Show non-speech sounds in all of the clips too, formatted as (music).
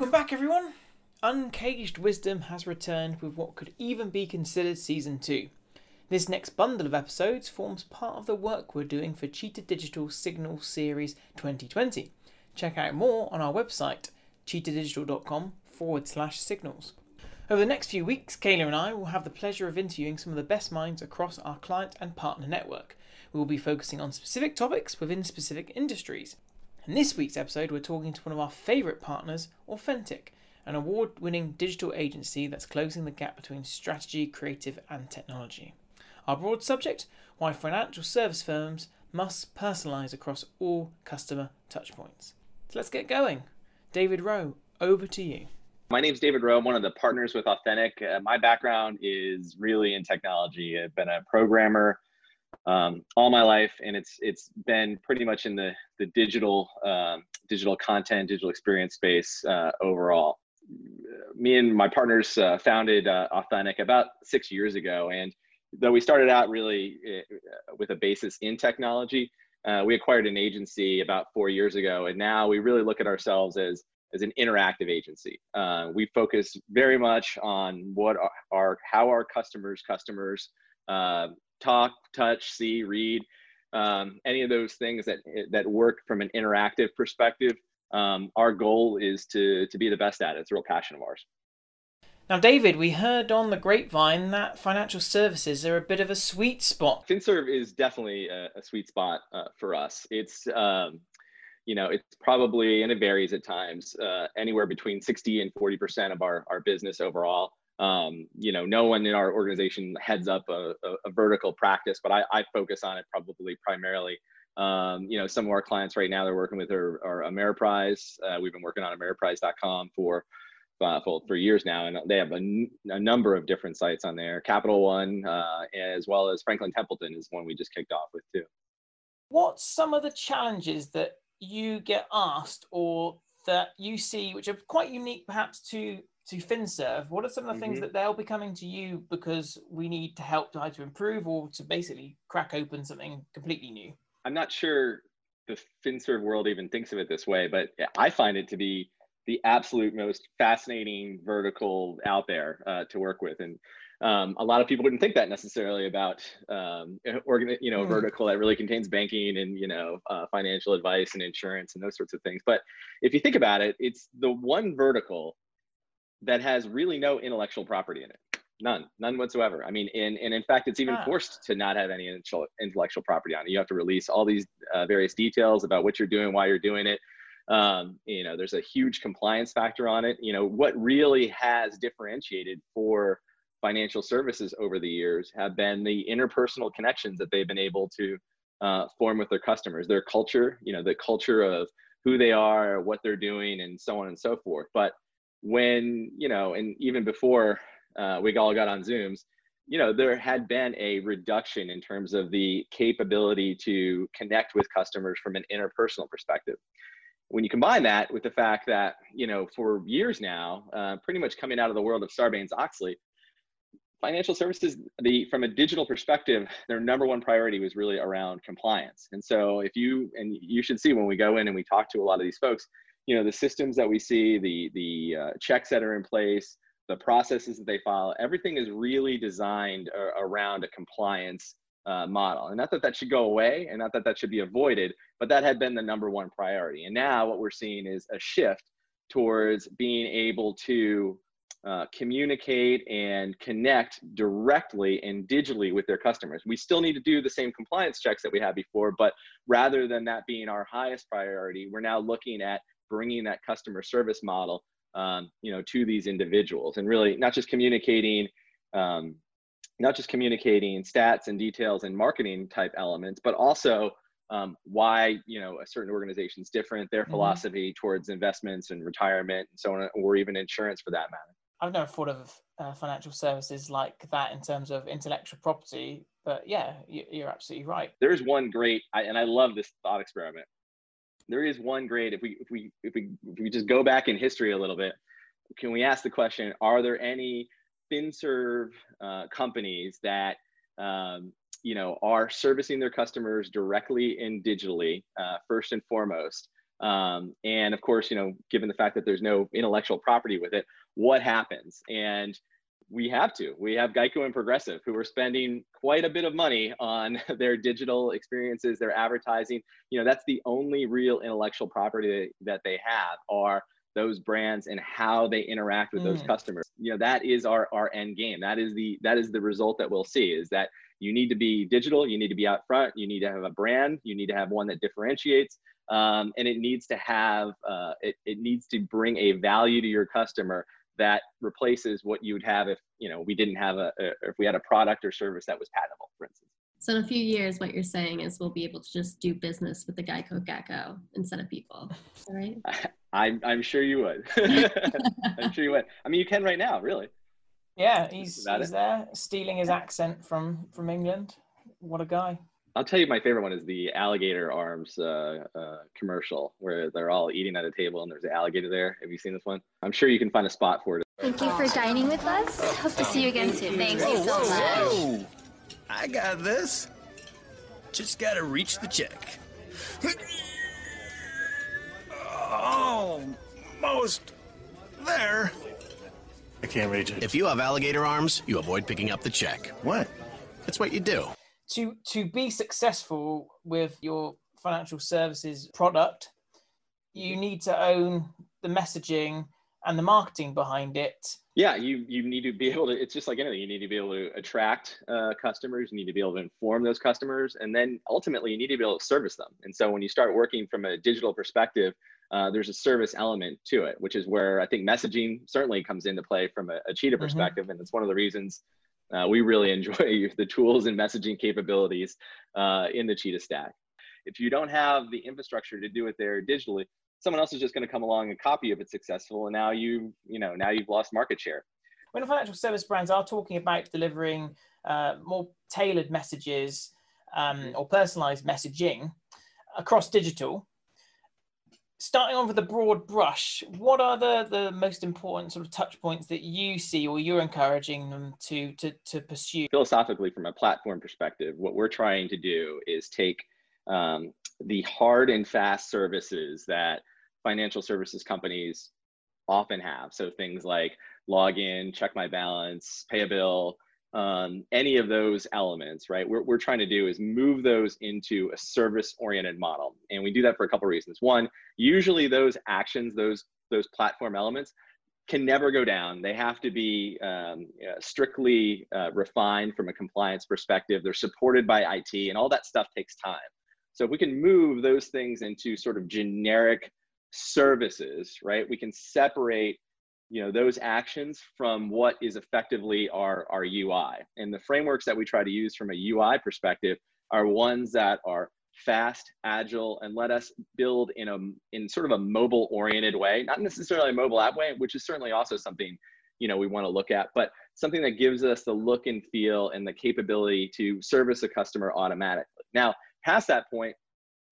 Welcome back, everyone. Uncaged Wisdom has returned with what could even be considered season 2. This next bundle of episodes forms part of the work we're doing for Cheetah Digital Signal Series 2020. Check out more on our website, cheetahdigital.com forward slash signals. Over the next few weeks, Kayla and I will have the pleasure of interviewing some of the best minds across our client and partner network. We will be focusing on specific topics within specific industries. In this week's episode, we're talking to one of our favourite partners, Authentic, an award winning digital agency that's closing the gap between strategy, creative, and technology. Our broad subject why financial service firms must personalise across all customer touchpoints. So let's get going. David Rowe, over to you. My name is David Rowe. I'm one of the partners with Authentic. Uh, my background is really in technology. I've been a programmer um, all my life, and it's it's been pretty much in the the digital um, digital content, digital experience space uh, overall. Me and my partners uh, founded uh, Authentic about six years ago, and though we started out really uh, with a basis in technology, uh, we acquired an agency about four years ago, and now we really look at ourselves as as an interactive agency. Uh, we focus very much on what are, are how our customers customers uh, talk, touch, see, read, um, any of those things that that work from an interactive perspective. Um, our goal is to to be the best at it. It's a real passion of ours. Now, David, we heard on the grapevine that financial services are a bit of a sweet spot. FinServ is definitely a, a sweet spot uh, for us. It's um, you know it's probably and it varies at times uh, anywhere between 60 and 40 percent of our our business overall um, you know, no one in our organization heads up a, a, a vertical practice, but I, I, focus on it probably primarily. Um, you know, some of our clients right now they're working with our, our Ameriprise. Uh, we've been working on Ameriprise.com for uh, for, for years now, and they have a number of different sites on there. Capital One, uh, as well as Franklin Templeton, is one we just kicked off with too. What's some of the challenges that you get asked or that you see, which are quite unique perhaps to to FinServ, what are some of the mm-hmm. things that they'll be coming to you because we need to help to either improve or to basically crack open something completely new? I'm not sure the FinServ world even thinks of it this way, but I find it to be the absolute most fascinating vertical out there uh, to work with. And um, a lot of people wouldn't think that necessarily about um, organ, you know, mm. vertical that really contains banking and you know uh, financial advice and insurance and those sorts of things. But if you think about it, it's the one vertical that has really no intellectual property in it. None, none whatsoever. I mean, and, and in fact, it's even ah. forced to not have any intellectual property on it. You have to release all these uh, various details about what you're doing, why you're doing it. Um, you know, there's a huge compliance factor on it. You know, what really has differentiated for financial services over the years have been the interpersonal connections that they've been able to uh, form with their customers, their culture, you know, the culture of who they are, what they're doing, and so on and so forth. But when you know and even before uh, we all got on zooms you know there had been a reduction in terms of the capability to connect with customers from an interpersonal perspective. When you combine that with the fact that you know for years now uh, pretty much coming out of the world of sarbanes-oxley financial services the from a digital perspective their number one priority was really around compliance. And so if you and you should see when we go in and we talk to a lot of these folks you know the systems that we see the the uh, checks that are in place the processes that they follow everything is really designed uh, around a compliance uh, model and not that that should go away and not that that should be avoided but that had been the number one priority and now what we're seeing is a shift towards being able to uh, communicate and connect directly and digitally with their customers. We still need to do the same compliance checks that we had before, but rather than that being our highest priority, we're now looking at bringing that customer service model um, you know to these individuals and really not just communicating um, not just communicating stats and details and marketing type elements but also um, why you know a certain organization is different their mm-hmm. philosophy towards investments and retirement and so on or even insurance for that matter i've never thought of uh, financial services like that in terms of intellectual property but yeah you're absolutely right there's one great I, and i love this thought experiment there is one great if we if we if we if we just go back in history a little bit can we ask the question are there any finserv uh, companies that um, you know are servicing their customers directly and digitally uh, first and foremost Um, and of course, you know, given the fact that there's no intellectual property with it, what happens? And we have to. We have Geico and Progressive who are spending quite a bit of money on (laughs) their digital experiences, their advertising. You know, that's the only real intellectual property that they have are those brands and how they interact with mm. those customers. You know, that is our our end game. That is the that is the result that we'll see is that you need to be digital, you need to be out front, you need to have a brand, you need to have one that differentiates. Um, and it needs to have uh, it, it needs to bring a value to your customer that replaces what you would have if you know we didn't have a, a if we had a product or service that was patentable for instance. So in a few years what you're saying is we'll be able to just do business with the geico gecko instead of people right (laughs) I, am I'm sure you would. (laughs) I'm sure you would. I mean you can right now really. Yeah he's, he's there stealing his accent from from england. What a guy I'll tell you my favorite one is the alligator arms uh, uh, commercial where they're all eating at a table and there's an alligator there. Have you seen this one? I'm sure you can find a spot for it. Thank you for dining with us. Hope to see you again soon. Thank you so much. I got this. Just gotta reach the check. Almost there. I can't reach it. If you have alligator arms, you avoid picking up the check. What? That's what you do to to be successful with your financial services product, you need to own the messaging and the marketing behind it. Yeah, you you need to be able to. It's just like anything. You need to be able to attract uh, customers. You need to be able to inform those customers, and then ultimately you need to be able to service them. And so when you start working from a digital perspective, uh, there's a service element to it, which is where I think messaging certainly comes into play from a, a Cheetah mm-hmm. perspective, and it's one of the reasons uh, we really (laughs) enjoy the tools and messaging capabilities uh, in the Cheetah stack. If you don't have the infrastructure to do it there digitally, someone else is just going to come along and copy if it's successful, and now you you know now you've lost market share. When financial service brands are talking about delivering uh, more tailored messages um, or personalized messaging across digital, starting on with a broad brush, what are the, the most important sort of touch points that you see or you're encouraging them to, to, to pursue? Philosophically, from a platform perspective, what we're trying to do is take um, the hard and fast services that financial services companies often have. So things like login, check my balance, pay a bill, um, any of those elements, right? What we're trying to do is move those into a service oriented model. And we do that for a couple of reasons. One, usually those actions, those, those platform elements can never go down. They have to be um, strictly uh, refined from a compliance perspective. They're supported by IT and all that stuff takes time. So if we can move those things into sort of generic services, right? We can separate you know those actions from what is effectively our, our ui and the frameworks that we try to use from a ui perspective are ones that are fast agile and let us build in a in sort of a mobile oriented way not necessarily a mobile app way which is certainly also something you know we want to look at but something that gives us the look and feel and the capability to service a customer automatically. Now past that point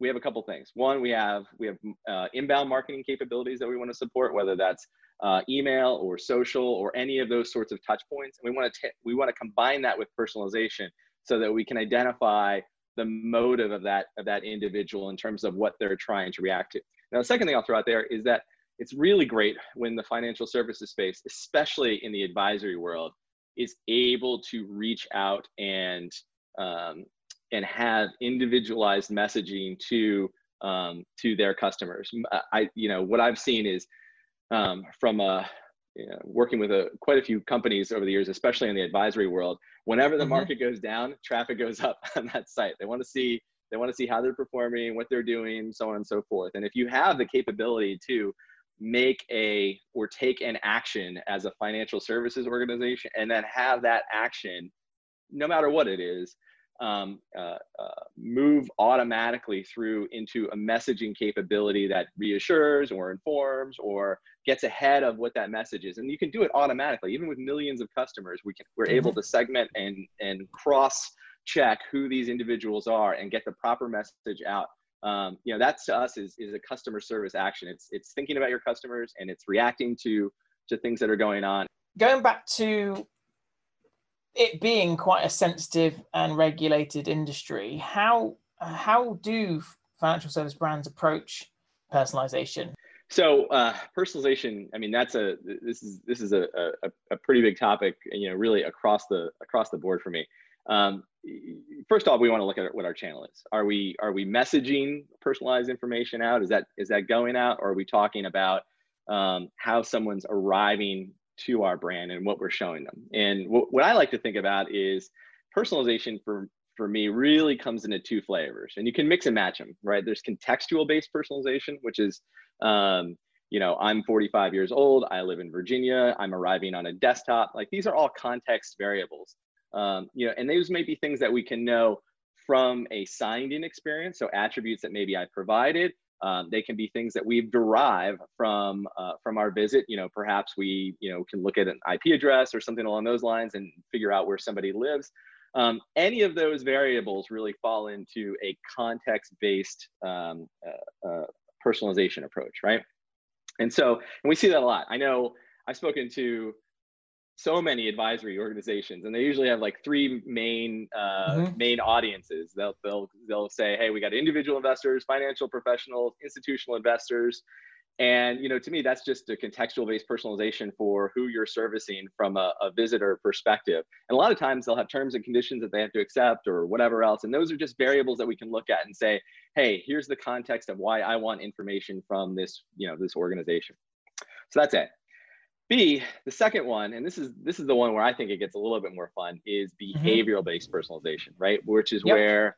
we have a couple things. One we have we have uh, inbound marketing capabilities that we want to support whether that's uh, email or social or any of those sorts of touch points. And we want to we want to combine that with personalization so that we can identify the motive of that of that individual in terms of what they're trying to react to. Now, the second thing I'll throw out there is that it's really great when the financial services space, especially in the advisory world, is able to reach out and um, and have individualized messaging to um, to their customers. I, you know, what I've seen is um, from uh, you know, working with a, quite a few companies over the years, especially in the advisory world. Whenever the mm-hmm. market goes down, traffic goes (laughs) up on that site. They want to see they want to see how they're performing, what they're doing, so on and so forth. And if you have the capability to make a or take an action as a financial services organization and then have that action no matter what it is um, uh, uh, move automatically through into a messaging capability that reassures or informs or gets ahead of what that message is. And you can do it automatically, even with millions of customers. We can we're mm-hmm. able to segment and and cross check who these individuals are and get the proper message out. Um, you know, that to us is is a customer service action. It's it's thinking about your customers and it's reacting to to things that are going on. Going back to it being quite a sensitive and regulated industry, how how do financial service brands approach personalization? So uh, personalization, I mean, that's a this is this is a, a, a pretty big topic, you know, really across the across the board for me. Um, first off, we want to look at what our channel is. Are we are we messaging personalized information out? Is that is that going out, or are we talking about um, how someone's arriving to our brand and what we're showing them? And what, I like to think about is personalization for for me really comes into two flavors, and you can mix and match them, right? There's contextual based personalization, which is um, you know, I'm 45 years old. I live in Virginia. I'm arriving on a desktop. Like these are all context variables um, you know, and those may be things that we can know from a signed in experience. So attributes that maybe I provided, um, they can be things that we've derived from uh, from our visit. You know, perhaps we you know can look at an IP address or something along those lines and figure out where somebody lives. Um, any of those variables really fall into a context-based um, uh, uh, personalization approach, right? And so, and we see that a lot. I know I've spoken to so many advisory organizations and they usually have like three main uh, mm-hmm. main audiences. They'll they'll they'll say hey we got individual investors financial professionals institutional investors and you know to me that's just a contextual based personalization for who you're servicing from a, a visitor perspective. And a lot of times they'll have terms and conditions that they have to accept or whatever else and those are just variables that we can look at and say hey here's the context of why i want information from this you know this organization. So that's it B, the second one, and this is this is the one where I think it gets a little bit more fun, is mm-hmm. behavioral based personalization, right? Which is yep. where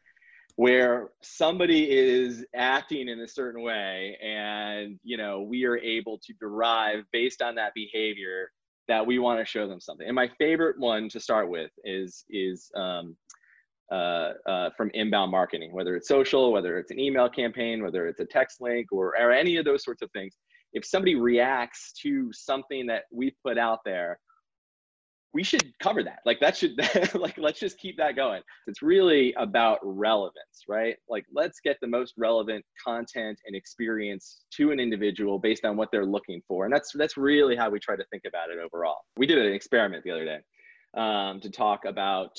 where somebody is acting in a certain way and you know we are able to derive based on that behavior that we want to show them something and my favorite one to start with is is um, uh, uh, from inbound marketing whether it's social whether it's an email campaign whether it's a text link or, or any of those sorts of things if somebody reacts to something that we put out there we should cover that. Like that should (laughs) like let's just keep that going. It's really about relevance right? Like let's get the most relevant content and experience to an individual based on what they're looking for. And that's that's really how we try to think about it overall. We did an experiment the other day um, to talk about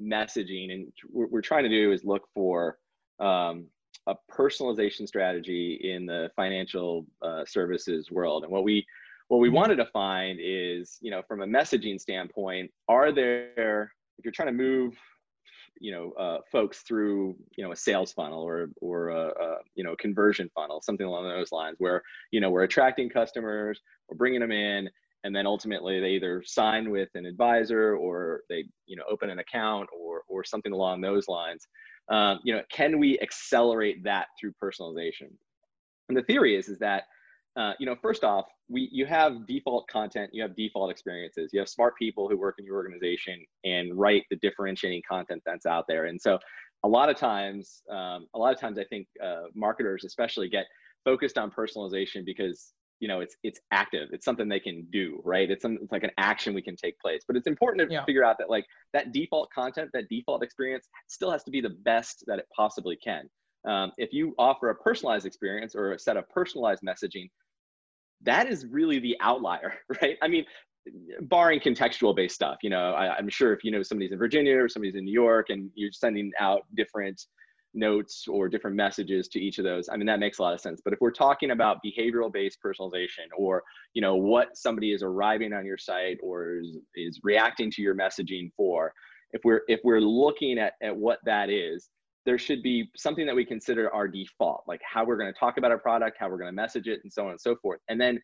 messaging and what we're trying to do is look for um, a personalization strategy in the financial uh, services world. And what we what we mm-hmm. wanted to find is, you know, from a messaging standpoint, are there if you're trying to move, you know, uh, folks through, you know, a sales funnel or or a, a you know conversion funnel, something along those lines, where you know we're attracting customers, we're bringing them in, and then ultimately they either sign with an advisor or they you know open an account or or something along those lines um, you know, can we accelerate that through personalization? And the theory is, is that, uh, you know, first off, we, you have default content, you have default experiences, you have smart people who work in your organization and write the differentiating content that's out there. And so a lot of times, um, a lot of times I think uh, marketers especially get focused on personalization because you know it's it's active. It's something they can do right? It's, some, it's like an action we can take place. But it's important to yeah. figure out that like that default content that default experience still has to be the best that it possibly can. Um, if you offer a personalized experience or a set of personalized messaging that is really the outlier (laughs) right? I mean barring contextual based stuff you know I, i'm sure if you know somebody's in virginia or somebody's in new york and you're sending out different notes or different messages to each of those i mean that makes a lot of sense. But if we're talking about behavioral based personalization or you know what somebody is arriving on your site or is, is reacting to your messaging for if we're if we're looking at, at what that is there should be something that we consider our default like how we're going to talk about our product how we're going to message it and so on and so forth. And then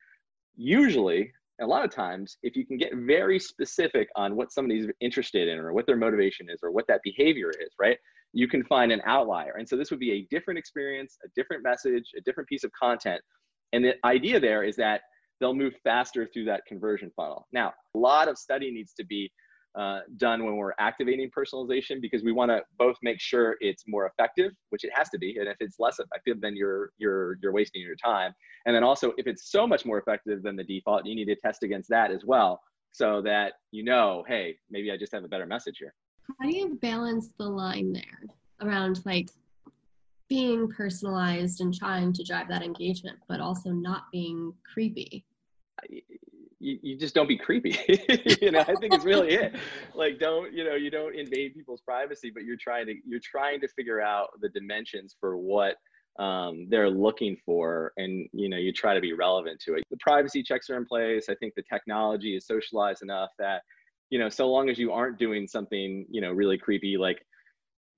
usually a lot of times if you can get very specific on what somebody's interested in or what their motivation is or what that behavior is right you can find an outlier. And so this would be a different experience, a different message, a different piece of content. And the idea there is that they'll move faster through that conversion funnel. Now, a lot of study needs to be uh, done when we're activating personalization because we want to both make sure it's more effective, which it has to be, and if it's less effective, then you're you're you're wasting your time. And then also, if it's so much more effective than the default, you need to test against that as well, so that you know, hey, maybe I just have a better message here how do you balance the line there around like being personalized and trying to drive that engagement, but also not being creepy? You, you just don't be creepy. (laughs) you know, I think it's really it. Like, don't you know, you don't invade people's privacy, but you're trying to you're trying to figure out the dimensions for what um, they're looking for and you know you try to be relevant to it the privacy checks are in place i think the technology is socialized enough that you know so long as you aren't doing something you know really creepy like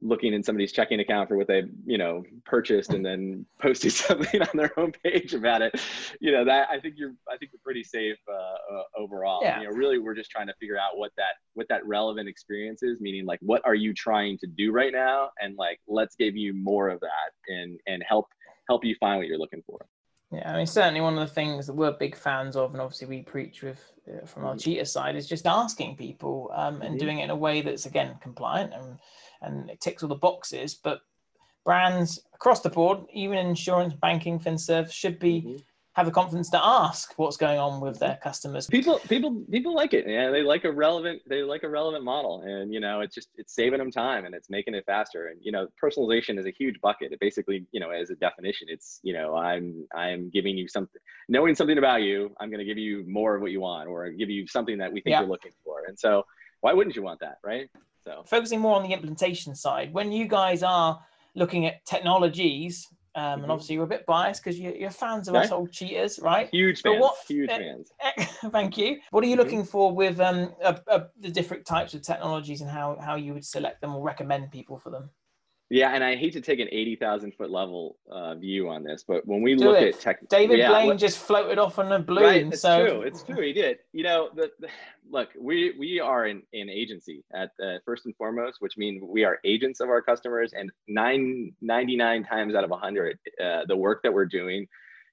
looking in somebody's checking account for what they you know purchased and then (laughs) posting something on their own page about it you know that i think you're i think you're pretty safe uh, uh, overall. Yeah. you know really we're just trying to figure out what that what that relevant experience is meaning like what are you trying to do right now? And like let's give you more of that and and help help you find what you're looking for Yeah, I mean, certainly one of the things that we're big fans of, and obviously we preach with uh, from our cheetah side, is just asking people um, and Mhm. doing it in a way that's again compliant and and it ticks all the boxes. But brands across the board, even insurance, banking, FinServ, should be Mhm. Have the confidence to ask what's going on with their customers. people people people like it. Yeah they like a relevant they like a relevant model. And you know it's just it's saving them time and it's making it faster. And you know personalization is a huge bucket. It basically you know as a definition it's you know i'm i'm giving you something knowing something about you i'm going to give you more of what you want or give you something that we think Yeah. you're looking for. And so why wouldn't you want that right? So. Focusing more on the implementation side, when you guys are looking at technologies, um, Mhm. and obviously you're a bit biased because you're, you're fans of us old cheaters, right? huge But fans what- huge eh, fans (laughs) Thank you. What are you Mhm. looking for with um, uh, uh, the different types of technologies and how, how you would select them or recommend people for them? Yeah and i hate to take an 80000 foot level uh, view on this but when we Do look it. at tech David yeah, Blaine what- just floated off on a balloon. Right, it's so true. It's true. He did. You know, the, the look, we we are an, an agency at uh, first and foremost, which means we are agents of our customers, and nine, 99 times out of 100, uh, the work that we're doing,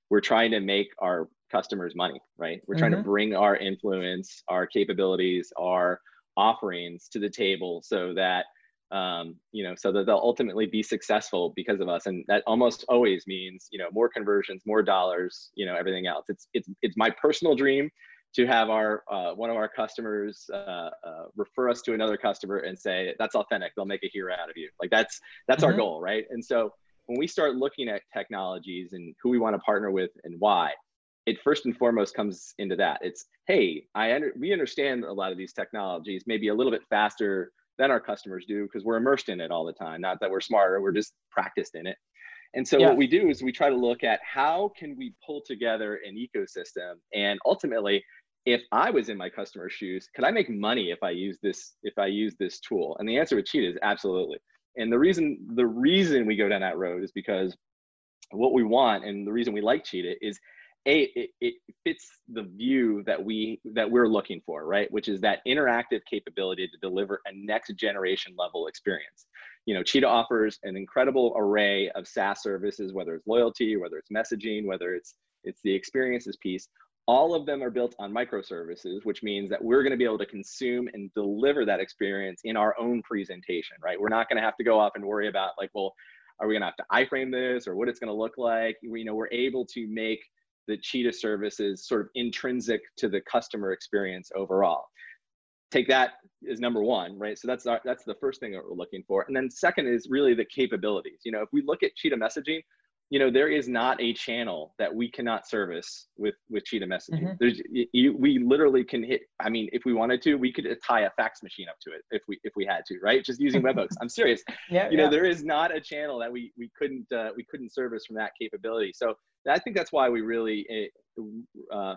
we're trying to make our customers money. Right, we're trying to Mhm. bring our influence, our capabilities, our offerings to the table, so that um, you know, so that they'll ultimately be successful because of us. And that almost always means, you know, more conversions, more dollars, you know, everything else. It's it's it's my personal dream to have our uh, one of our customers uh, uh, refer us to another customer and say that's authentic. They'll make a hero out of you. Like that's that's our Mhm. goal, right? And so when we start looking at technologies and who we want to partner with and why, it first and foremost comes into that. It's hey, I under, we understand a lot of these technologies maybe a little bit faster than our customers do because we're immersed in it all the time. Not that we're smarter, we're just practiced in it. And so Yeah. what we do is we try to look at how can we pull together an ecosystem and ultimately if I was in my customer's shoes, could I make money if I use this if I use this tool? And the answer with Cheetah is absolutely. And the reason the reason we go down that road is because what we want and the reason we like Cheetah is a it, it fits the view that we that we're looking for right? Which is that interactive capability to deliver a next generation level experience. You know cheetah offers an incredible array of saas services whether it's loyalty whether it's messaging whether it's it's the experiences piece. All of them are built on microservices which means that we're going to be able to consume and deliver that experience in our own presentation right? We're not going to have to go off and worry about like well are we going to have to iframe this or what it's going to look like? You know we're able to make the cheetah service is sort of intrinsic to the customer experience overall. Take that as number one right? So that's our, that's the first thing that we're looking for. And then second is really the capabilities. You know if we look at cheetah messaging you know there is not a channel that we cannot service with with cheetah messaging. Mhm. there's you, we literally can hit i mean if we wanted to we could tie a fax machine up to it if we if we had to right? Just using webhooks i'm serious. (laughs) Yeah, you know there is not a channel that we we couldn't uh, we couldn't service from that capability. So i think that's why we really uh,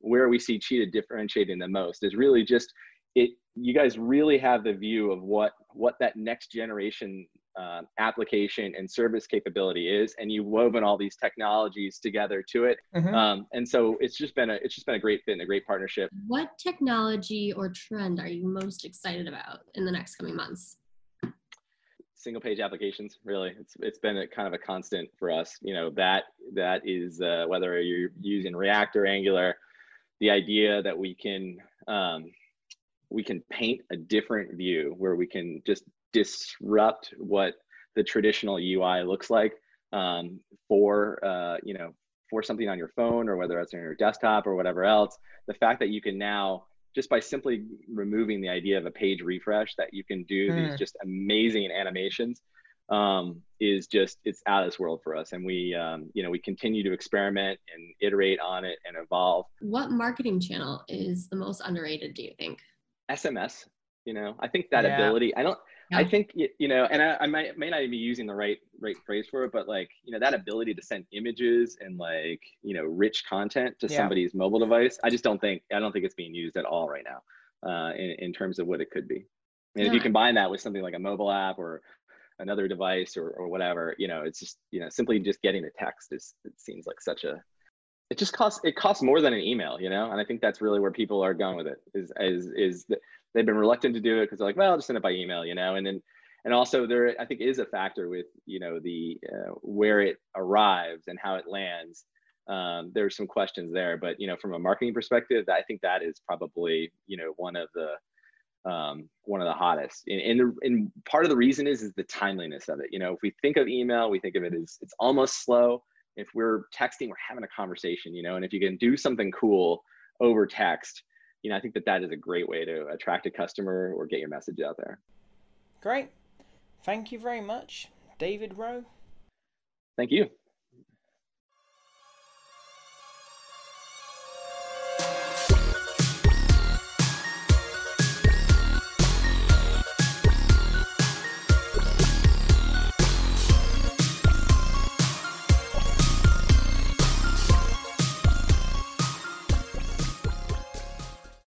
where we see cheetah differentiating the most is really just it you guys really have the view of what what that next generation uh, application and service capability is and you've woven all these technologies together to it Mhm. um, and so it's just been a it's just been a great fit and a great partnership What technology or trend are you most excited about in the next coming months? Single page applications really. It's it's been a kind of a constant for us you know that that is uh, whether you're using react or angular the idea that we can um, we can paint a different view where we can just disrupt what the traditional ui looks like um, for uh, you know for something on your phone or whether it's on your desktop or whatever else. The fact that you can now just by simply removing the idea of a page refresh that you can do Hmm. these just amazing animations um, is just it's out of this world for us and we um, you know we continue to experiment and iterate on it and evolve What marketing channel is the most underrated, do you think? sms You know, I think that Yeah. ability. I don't. I think you know, and I, I might may not even be using the right right phrase for it, but like you know, that ability to send images and like you know, rich content to Yeah. somebody's mobile device. I just don't think I don't think it's being used at all right now, uh, in in terms of what it could be. And if you combine that with something like a mobile app or another device or, or whatever, you know, it's just you know, simply just getting the text is it seems like such a it just costs it costs more than an email you know and i think that's really where people are going with it is is is that they've been reluctant to do it because they're like well i'll just send it by email you know? And then and also there i think is a factor with you know the uh, where it arrives and how it lands. Um, there's some questions there but you know from a marketing perspective i think that is probably you know one of the um, one of the hottest. And, and, the, and part of the reason is is the timeliness of it. You know if we think of email we think of it as it's almost slow. If we're texting we're having a conversation you know? And if you can do something cool over text you know i think that that is a great way to attract a customer or get your message out there Great. Thank you very much, David Rowe. thank you